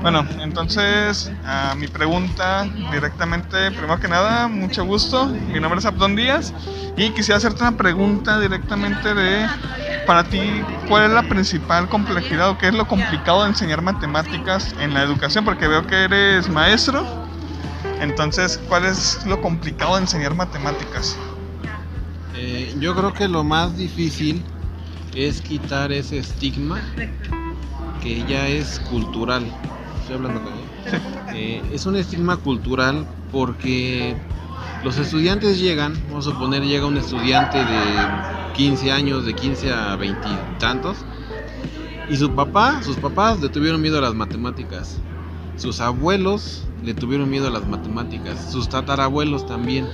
Bueno, entonces a mi pregunta directamente, primero que nada, mucho gusto. Mi nombre es Abdón Díaz y quisiera hacerte una pregunta directamente de, para ti, ¿cuál es la principal complejidad o qué es lo complicado de enseñar matemáticas en la educación? Porque veo que eres maestro, entonces, ¿cuál es lo complicado de enseñar matemáticas? Eh, yo creo que lo más difícil es quitar ese estigma que ya es cultural. Estoy hablando con eh, es un estigma cultural porque los estudiantes llegan, vamos a suponer, llega un estudiante de 15 años, de 15 a 20 y tantos, y su papá, sus papás le tuvieron miedo a las matemáticas. Sus abuelos le tuvieron miedo a las matemáticas, sus tatarabuelos también.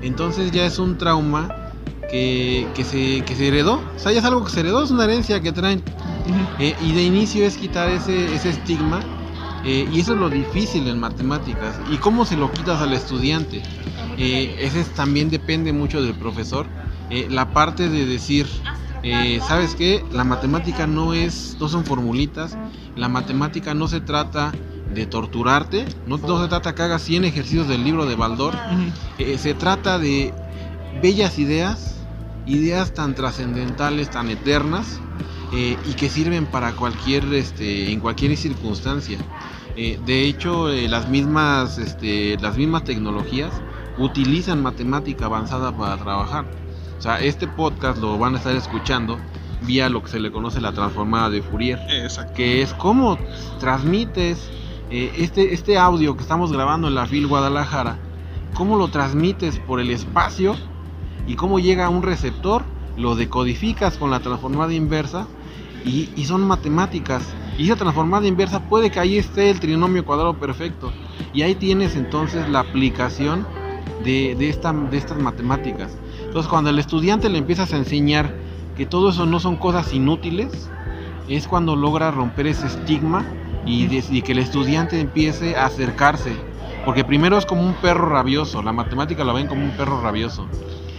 Entonces ya es un trauma que, se, que se heredó. O sea, ya es algo que se heredó, es una herencia que traen. Eh, y de inicio es quitar ese, ese estigma. Eh, y eso es lo difícil en matemáticas. ¿Y cómo se lo quitas al estudiante? Eh, ese también depende mucho del profesor. la parte de decir, ¿sabes qué? La matemática no es, no son formulitas. La matemática no se trata de torturarte, no, no, se trata que hagas 100 ejercicios del libro de Baldor, se trata de bellas ideas ideas tan trascendentales, tan eternas eh, y que sirven para cualquier, este, en cualquier circunstancia. Eh, de hecho, eh, las, mismas, este, las mismas tecnologías utilizan matemática avanzada para trabajar. O sea, este podcast lo van a estar escuchando vía lo que se le conoce la transformada de Fourier, que es cómo transmites este, este audio que estamos grabando en la FIL Guadalajara, cómo lo transmites por el espacio y cómo llega a un receptor, lo decodificas con la transformada inversa y, son matemáticas. Y esa transformada inversa puede que ahí esté el trinomio cuadrado perfecto. Y ahí tienes entonces la aplicación de, de, esta, de estas matemáticas. Entonces cuando el estudiante le empiezas a enseñar que todo eso no son cosas inútiles, es cuando logra romper ese estigma y, y que el estudiante empiece a acercarse. Porque primero es como un perro rabioso, la matemática la ven como un perro rabioso.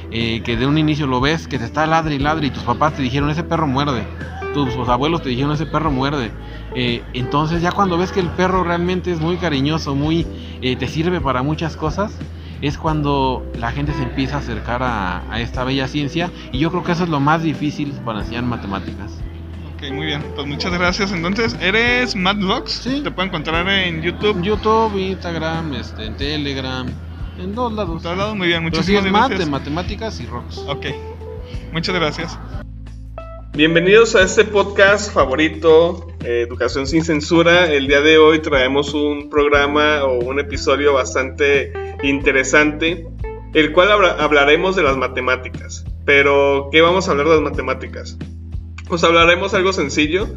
Eh, que de un inicio lo ves, que te está ladre y ladre y tus papás te dijeron ese perro muerde, tus, abuelos te dijeron ese perro muerde. Eh, entonces ya cuando ves que el perro realmente es muy cariñoso, muy eh, te sirve para muchas cosas, es cuando la gente se empieza a acercar a, esta bella ciencia y yo creo que eso es lo más difícil para enseñar matemáticas. Ok, muy bien. Pues muchas gracias. Entonces, ¿eres Madbox? Sí. Te pueden encontrar en YouTube. YouTube, Instagram, este, en Telegram. En dos lados. Todos lados, muy bien. Muchísimas gracias. matemáticas y rocks. Ok. Muchas gracias. Bienvenidos a este podcast favorito, eh, Educación sin Censura. El día de hoy traemos un programa o un episodio bastante interesante, el cual hablaremos de las matemáticas. Pero, ¿qué vamos a hablar de las matemáticas? Pues hablaremos algo sencillo,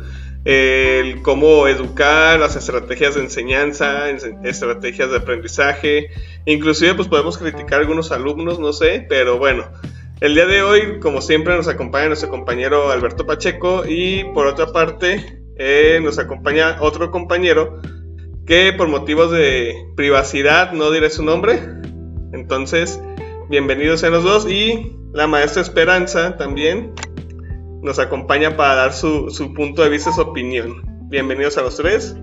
el cómo educar, las estrategias de enseñanza, estrategias de aprendizaje, inclusive pues podemos criticar a algunos alumnos, no sé, pero bueno, el día de hoy como siempre nos acompaña nuestro compañero Alberto Pacheco y por otra parte eh, nos acompaña otro compañero que por motivos de privacidad no diré su nombre, entonces bienvenidos a los dos y la maestra Esperanza también nos acompaña para dar su, su punto de vista, su opinión. Bienvenidos a los tres.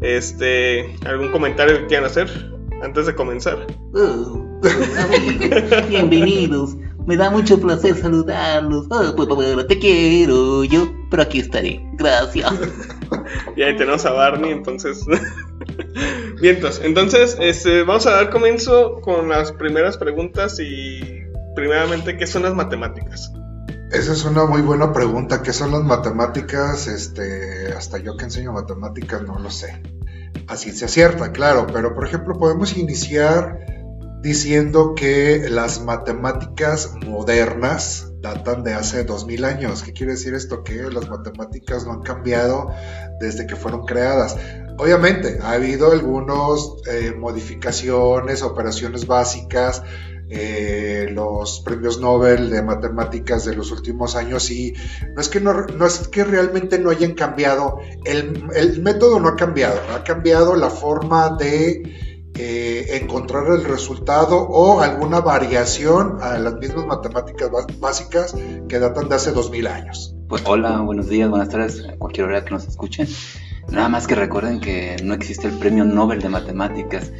Este, ¿algún comentario que quieran hacer antes de comenzar? Oh, bienvenidos. Me da mucho placer saludarlos. Oh, pues, pues, te quiero yo, pero aquí estaré. Gracias. y ahí tenemos a Barney, entonces. Bien, entonces, este, vamos a dar comienzo con las primeras preguntas y primeramente, ¿qué son las matemáticas? Esa es una muy buena pregunta. ¿Qué son las matemáticas? Este, hasta yo que enseño matemáticas no lo sé. Así se cierta, claro, pero por ejemplo podemos iniciar diciendo que las matemáticas modernas datan de hace 2000 años. ¿Qué quiere decir esto? Que las matemáticas no han cambiado desde que fueron creadas. Obviamente, ha habido algunas eh, modificaciones, operaciones básicas, eh, los premios Nobel de matemáticas de los últimos años y no es que, no, es que realmente no hayan cambiado, el, método no ha cambiado, ha cambiado la forma de eh, encontrar el resultado o alguna variación a las mismas matemáticas básicas que datan de hace 2000 años. Pues hola, buenos días, buenas tardes, a cualquier hora que nos escuchen. Nada más que recuerden que no existe el premio Nobel de Matemáticas.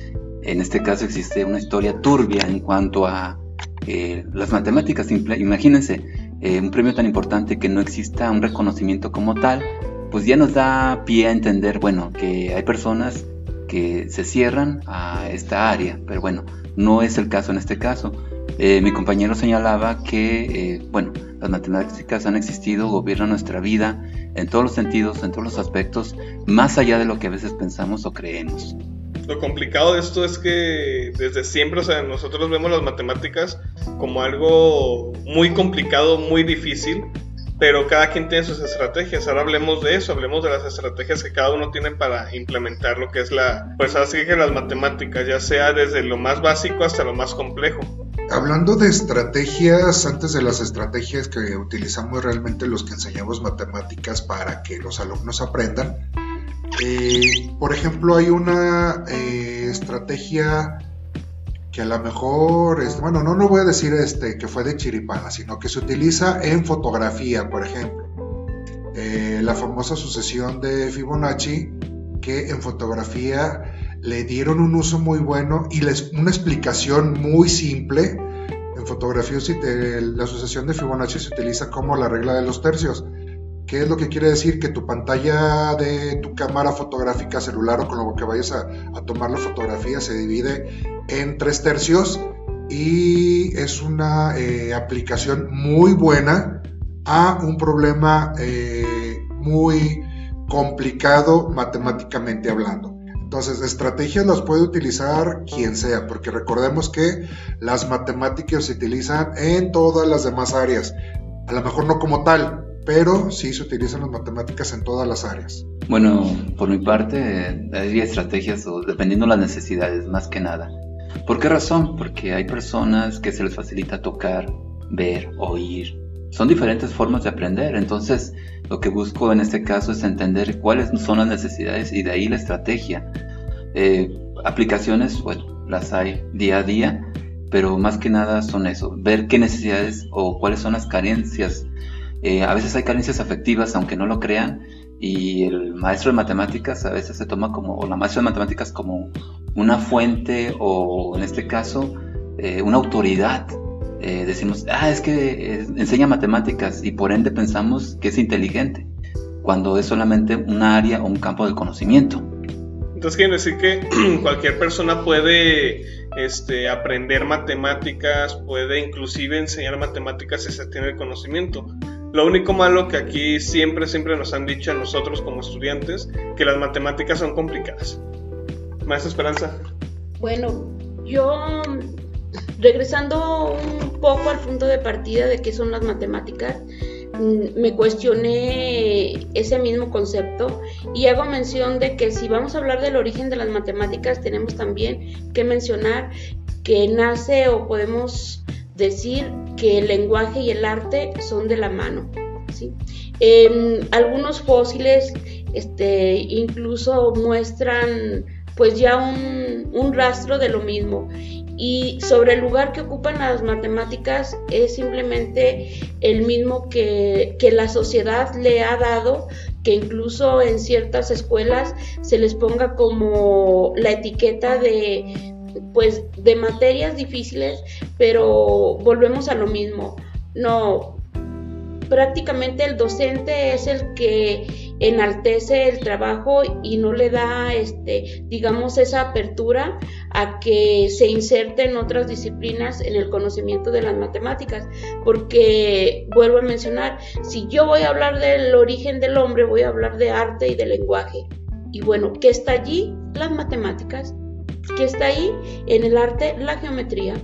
En este caso existe una historia turbia en cuanto a eh, las matemáticas. Imagínense, eh, un premio tan importante que no exista un reconocimiento como tal, pues ya nos da pie a entender, bueno, que hay personas que se cierran a esta área, pero bueno, no es el caso en este caso. Eh, mi compañero señalaba que, eh, bueno, las matemáticas han existido, gobiernan nuestra vida en todos los sentidos, en todos los aspectos, más allá de lo que a veces pensamos o creemos. Lo complicado de esto es que desde siempre, o sea, nosotros vemos las matemáticas como algo muy complicado, muy difícil, pero cada quien tiene sus estrategias. Ahora hablemos de eso, hablemos de las estrategias que cada uno tiene para implementar lo que es la, pues así que las matemáticas, ya sea desde lo más básico hasta lo más complejo. Hablando de estrategias, antes de las estrategias que utilizamos realmente los que enseñamos matemáticas para que los alumnos aprendan, eh, por ejemplo, hay una eh, estrategia que a lo mejor, es, bueno, no, no voy a decir este, que fue de chiripana, sino que se utiliza en fotografía, por ejemplo. Eh, la famosa sucesión de Fibonacci, que en fotografía le dieron un uso muy bueno y les, una explicación muy simple. En fotografía la sucesión de Fibonacci se utiliza como la regla de los tercios. ¿Qué es lo que quiere decir? Que tu pantalla de tu cámara fotográfica celular o con lo que vayas a, tomar la fotografía se divide en tres tercios y es una eh, aplicación muy buena a un problema eh, muy complicado matemáticamente hablando. Entonces, estrategias las puede utilizar quien sea, porque recordemos que las matemáticas se utilizan en todas las demás áreas. A lo mejor no como tal, pero sí se utilizan las matemáticas en todas las áreas. Bueno, por mi parte, hay estrategias dependiendo de las necesidades, más que nada. ¿Por qué razón? Porque hay personas que se les facilita tocar, ver, oír. Son diferentes formas de aprender, entonces lo que busco en este caso es entender cuáles son las necesidades y de ahí la estrategia. Eh, aplicaciones, bueno, las hay día a día, pero más que nada son eso, ver qué necesidades o cuáles son las carencias eh, a veces hay carencias afectivas, aunque no lo crean, y el maestro de matemáticas a veces se toma como, o la maestra de matemáticas como una fuente o en este caso eh, una autoridad. Eh, decimos, ah, es que enseña matemáticas y por ende pensamos que es inteligente, cuando es solamente un área o un campo de conocimiento. Entonces quiere decir que cualquier persona puede este, aprender matemáticas, puede inclusive enseñar matemáticas si se tiene el conocimiento. Lo único malo que aquí siempre, siempre nos han dicho a nosotros como estudiantes, que las matemáticas son complicadas. Maestra Esperanza. Bueno, yo regresando un poco al punto de partida de qué son las matemáticas, mm, me cuestioné ese mismo concepto y hago mención de que si vamos a hablar del origen de las matemáticas, tenemos también que mencionar que nace o podemos decir que el lenguaje y el arte son de la mano. Em, algunos fósiles este, incluso muestran pues ya un, rastro de lo mismo. Y sobre el lugar que ocupan las matemáticas es simplemente el mismo que, que la sociedad le ha dado que incluso en ciertas escuelas se les ponga como la etiqueta de, pues de materias difíciles, pero volvemos a lo mismo. No, prácticamente el docente es el que enaltece el trabajo y no le da este digamos esa apertura a que se inserte en otras disciplinas en el conocimiento de las matemáticas. Porque vuelvo a mencionar si yo voy a hablar del origen del hombre voy a hablar de arte y de lenguaje. Y bueno qué está allí las matemáticas que está ahí en el arte, la geometría.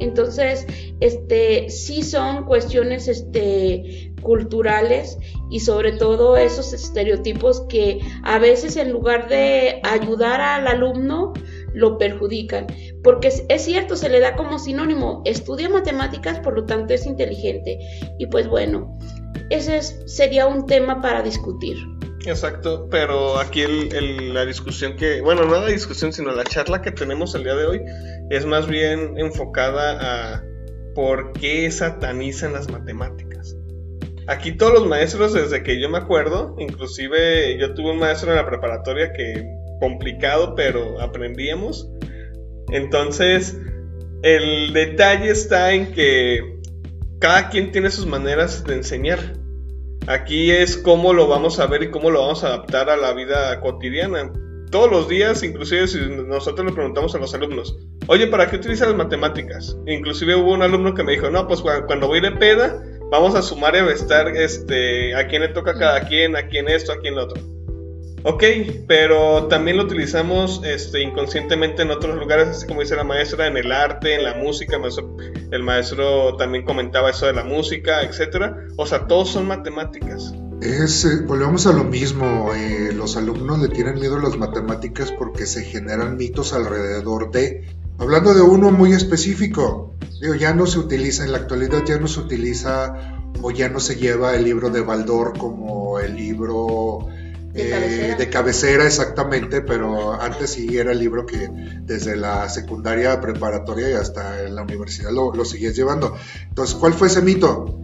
Entonces, este, sí son cuestiones este, culturales y sobre todo esos estereotipos que a veces en lugar de ayudar al alumno, lo perjudican. Porque es cierto, se le da como sinónimo, estudia matemáticas, por lo tanto es inteligente. Y pues bueno, ese sería un tema para discutir. Exacto, pero aquí la discusión que, bueno, no la discusión, sino la charla que tenemos el día de hoy es más bien enfocada a por qué satanizan las matemáticas. aquí todos los maestros, desde que yo me acuerdo, inclusive yo tuve un maestro en la preparatoria que complicado, pero aprendíamos. Entonces, el detalle está en que cada quien tiene sus maneras de enseñar. Aquí es cómo lo vamos a ver y cómo lo vamos a adaptar a la vida cotidiana. Todos los días, inclusive si nosotros le preguntamos a los alumnos, oye, ¿para qué utilizas matemáticas? Inclusive hubo un alumno que me dijo, no, pues cuando voy de peda, vamos a sumar y restar este, a quién le toca a cada quien, a quién esto, a quién lo otro. Ok, pero también lo utilizamos este, inconscientemente en otros lugares, así como dice la maestra, en el arte, en la música. El maestro, también comentaba eso de la música, etcétera. O sea, todos son matemáticas. Es, eh, volvemos a lo mismo, eh, los alumnos le tienen miedo a las matemáticas porque se generan mitos alrededor de, hablando de uno muy específico, digo, ya no se utiliza, en la actualidad ya no se utiliza o ya no se lleva el libro de Baldor como el libro de, cabecera. exactamente, pero antes sí era el libro que desde la secundaria preparatoria y hasta en la universidad lo, lo seguías llevando. Entonces, ¿cuál fue ese mito?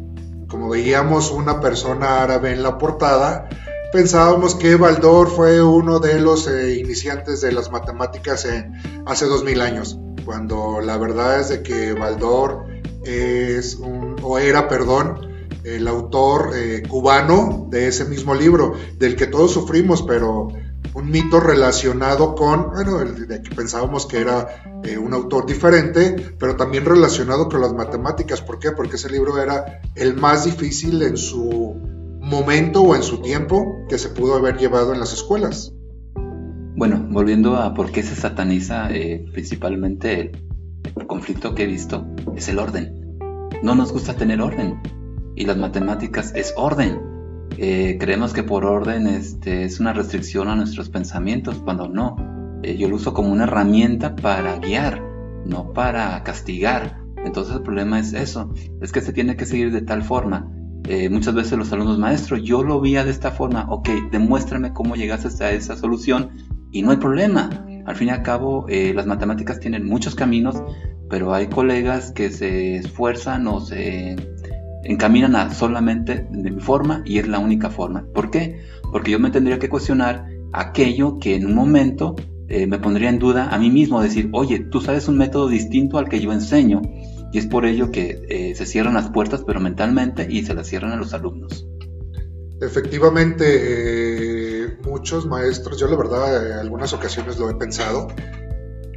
Como veíamos una persona árabe en la portada, pensábamos que Baldor fue uno de los eh, iniciantes de las matemáticas en, hace dos mil años, cuando la verdad es de que Baldor es un, o era, perdón, el autor eh, cubano de ese mismo libro, del que todos sufrimos, pero un mito relacionado con, bueno, pensábamos que era eh, un autor diferente, pero también relacionado con las matemáticas. ¿Por qué? Porque ese libro era el más difícil en su momento o en su tiempo que se pudo haber llevado en las escuelas. Bueno, volviendo a por qué se sataniza, eh, principalmente el conflicto que he visto es el orden. No nos gusta tener orden y las matemáticas es orden. Eh, creemos que por orden este, es una restricción a nuestros pensamientos, cuando no. Eh, yo lo uso como una herramienta para guiar, no para castigar. Entonces el problema es eso, es que se tiene que seguir de tal forma. Eh, muchas veces los alumnos maestros, yo lo veía de esta forma, ok, demuéstrame cómo llegaste a esa solución y no hay problema. Al fin y al cabo, las matemáticas tienen muchos caminos, pero hay colegas que se esfuerzan o se encaminan a solamente de mi forma y es la única forma. ¿Por qué? Porque yo me tendría que cuestionar aquello que en un momento eh, me pondría en duda a mí mismo, decir, oye, tú sabes un método distinto al que yo enseño. Y es por ello que eh, se cierran las puertas, pero mentalmente, y se las cierran a los alumnos. Efectivamente, eh, muchos maestros, yo la verdad en algunas ocasiones lo he pensado,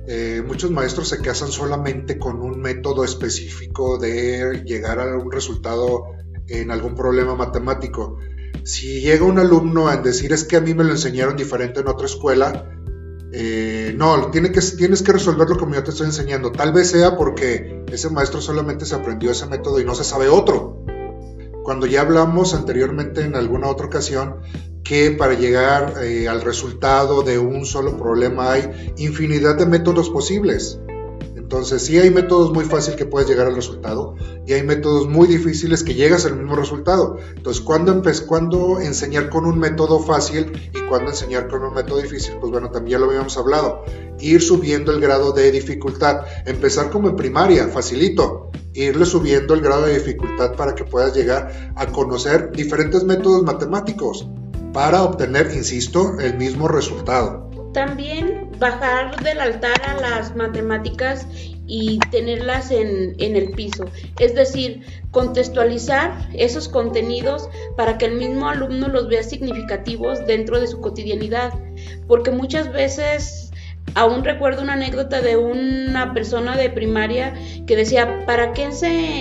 eh, muchos maestros se casan solamente con un método específico de llegar a un resultado en algún problema matemático. Si llega un alumno a decir es que a mí me lo enseñaron diferente en otra escuela, eh, no, tiene que, tienes que resolverlo como yo te estoy enseñando. Tal vez sea porque ese maestro solamente se aprendió ese método y no se sabe otro. Cuando ya hablamos anteriormente en alguna otra ocasión que para llegar eh, al resultado de un solo problema hay infinidad de métodos posibles. Entonces sí hay métodos muy fáciles que puedes llegar al resultado y hay métodos muy difíciles que llegas al mismo resultado. Entonces, ¿cuándo, ¿cuándo enseñar con un método fácil y cuándo enseñar con un método difícil? Pues bueno, también ya lo habíamos hablado. Ir subiendo el grado de dificultad. Empezar como en primaria, facilito. Irle subiendo el grado de dificultad para que puedas llegar a conocer diferentes métodos matemáticos para obtener, insisto, el mismo resultado. También bajar del altar a las matemáticas y tenerlas en, el piso. Es decir, contextualizar esos contenidos para que el mismo alumno los vea significativos dentro de su cotidianidad. Porque muchas veces aún recuerdo una anécdota de una persona de primaria que decía, ¿para qué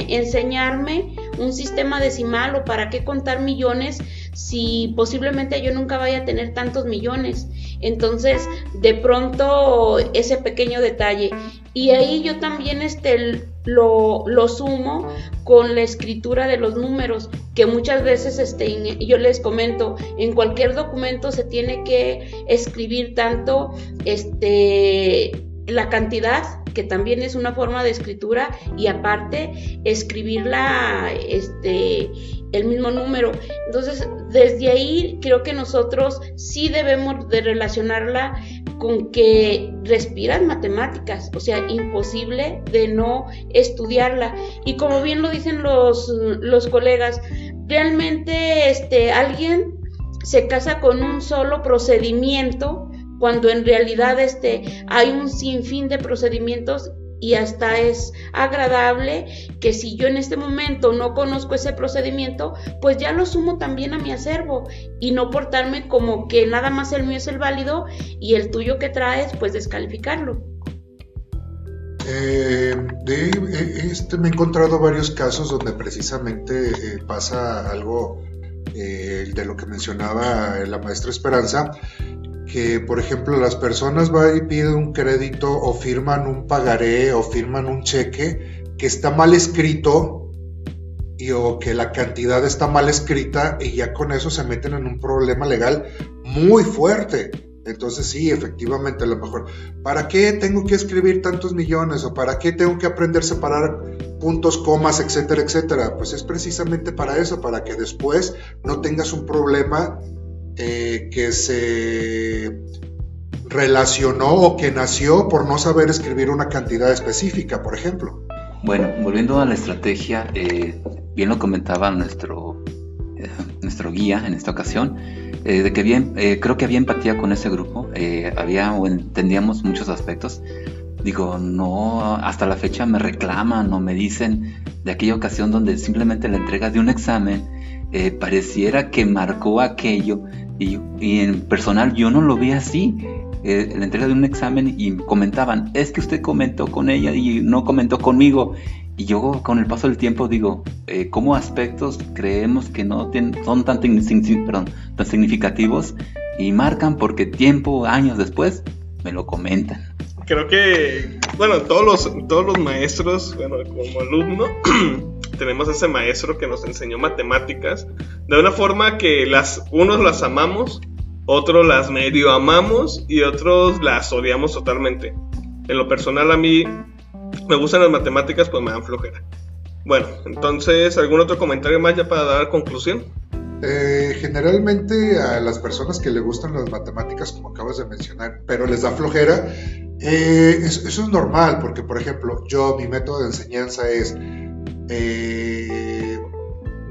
enseñarme un sistema decimal o para qué contar millones si posiblemente yo nunca vaya a tener tantos millones? Entonces, de pronto, ese pequeño detalle. Y ahí yo también este, lo, lo sumo con la escritura de los números, que muchas veces este, yo les comento, en cualquier documento se tiene que escribir tanto este, la cantidad, que también es una forma de escritura, y aparte escribirla este, el mismo número. Entonces, desde ahí creo que nosotros sí debemos de relacionarla con que respiran matemáticas, o sea, imposible de no estudiarla. Y como bien lo dicen los, los colegas, realmente este, alguien se casa con un solo procedimiento cuando en realidad este, hay un sinfín de procedimientos y hasta es agradable que si yo en este momento no conozco ese procedimiento, pues ya lo sumo también a mi acervo y no portarme como que nada más el mío es el válido y el tuyo que traes, pues descalificarlo. Eh, eh, este, me he encontrado varios casos donde precisamente eh, pasa algo de lo que mencionaba la maestra Esperanza, que por ejemplo las personas van y piden un crédito o firman un pagaré o firman un cheque que está mal escrito y o que la cantidad está mal escrita y ya con eso se meten en un problema legal muy fuerte. Entonces sí, efectivamente, a lo mejor, ¿para qué tengo que escribir tantos millones o para qué tengo que aprender a separar puntos, comas, etcétera, etcétera? Pues es precisamente para eso, para que después no tengas un problema eh, que se relacionó o que nació por no saber escribir una cantidad específica, por ejemplo. Bueno, volviendo a la estrategia, eh, bien lo comentaba nuestro, eh, nuestro guía en esta ocasión, de que bien, creo que había empatía con ese grupo, había o entendíamos muchos aspectos. Digo, no, hasta la fecha me reclaman o me dicen de aquella ocasión donde simplemente la entrega de un examen pareciera que marcó aquello y, en personal yo no lo vi así. Eh, la entrega de un examen y comentaban, es que usted comentó con ella y no comentó conmigo. Y yo con el paso del tiempo digo, eh, ¿cómo aspectos creemos que no son tan, perdón, tan significativos y marcan porque tiempo, años después, me lo comentan? Creo que, bueno, todos los, todos los maestros, bueno, como alumno, tenemos ese maestro que nos enseñó matemáticas de una forma que las unos las amamos, otros las medio amamos y otros las odiamos totalmente. En lo personal a mí me gustan las matemáticas, pues me dan flojera. Bueno, entonces, ¿algún otro comentario más ya para dar conclusión? Eh, generalmente a las personas que le gustan las matemáticas, como acabas de mencionar, pero les da flojera, eh, eso, es normal, porque por ejemplo, yo mi método de enseñanza es eh,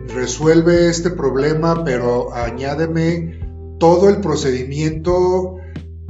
resuelve este problema, pero añádeme todo el procedimiento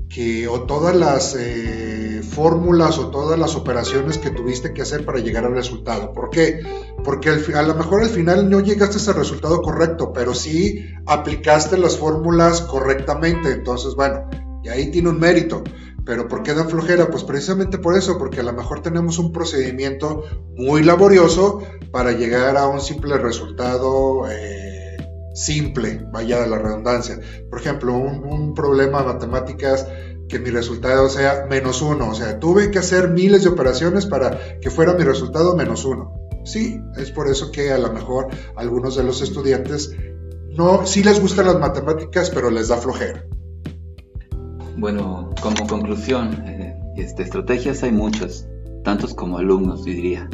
que, o todas las eh, fórmulas o todas las operaciones que tuviste que hacer para llegar al resultado. ¿Por qué? Porque a lo mejor al final no llegaste a ese resultado correcto, pero sí aplicaste las fórmulas correctamente. Entonces, bueno, y ahí tiene un mérito. Pero ¿por qué da flojera? Pues precisamente por eso, porque a lo mejor tenemos un procedimiento muy laborioso para llegar a un simple resultado eh, simple, vaya de la redundancia. Por ejemplo, un, problema de matemáticas que mi resultado sea menos uno. O sea, tuve que hacer miles de operaciones para que fuera mi resultado menos uno. Sí, es por eso que a lo mejor algunos de los estudiantes no, sí les gustan las matemáticas, pero les da flojera. Bueno, como conclusión, eh, este, estrategias hay muchas, tantos como alumnos, diría,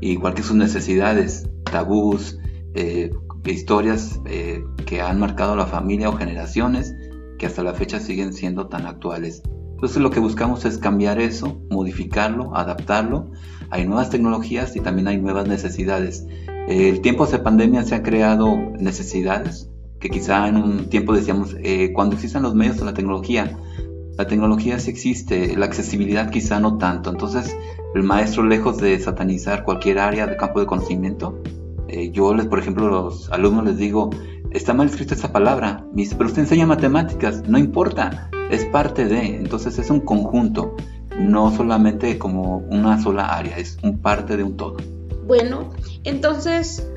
igual que sus necesidades, tabús, eh, historias eh, que han marcado la familia o generaciones que hasta la fecha siguen siendo tan actuales. Entonces lo que buscamos es cambiar eso, modificarlo, adaptarlo. Hay nuevas tecnologías y también hay nuevas necesidades. el tiempo de pandemia se han creado necesidades que quizá en un tiempo decíamos, cuando existan los medios de la tecnología, la tecnología sí existe, la accesibilidad quizá no tanto. Entonces, el maestro, lejos de satanizar cualquier área de campo de conocimiento, eh, yo les, por ejemplo, a los alumnos les digo, está mal escrita esa palabra, pero usted enseña matemáticas, no importa, es parte de, entonces es un conjunto, no solamente como una sola área, es un parte de un todo. Bueno, entonces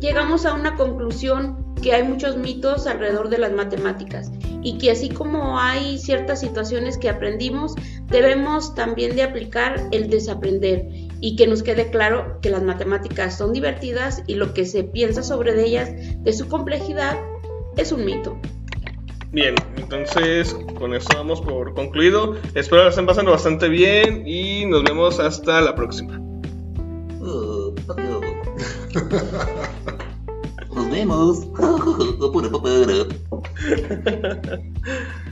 llegamos a una conclusión que hay muchos mitos alrededor de las matemáticas y que así como hay ciertas situaciones que aprendimos, debemos también de aplicar el desaprender y que nos quede claro que las matemáticas son divertidas y lo que se piensa sobre ellas de su complejidad es un mito. Bien, entonces con eso damos por concluido. Espero que estén pasando bastante bien y nos vemos hasta la próxima. Oh, Nos vemos.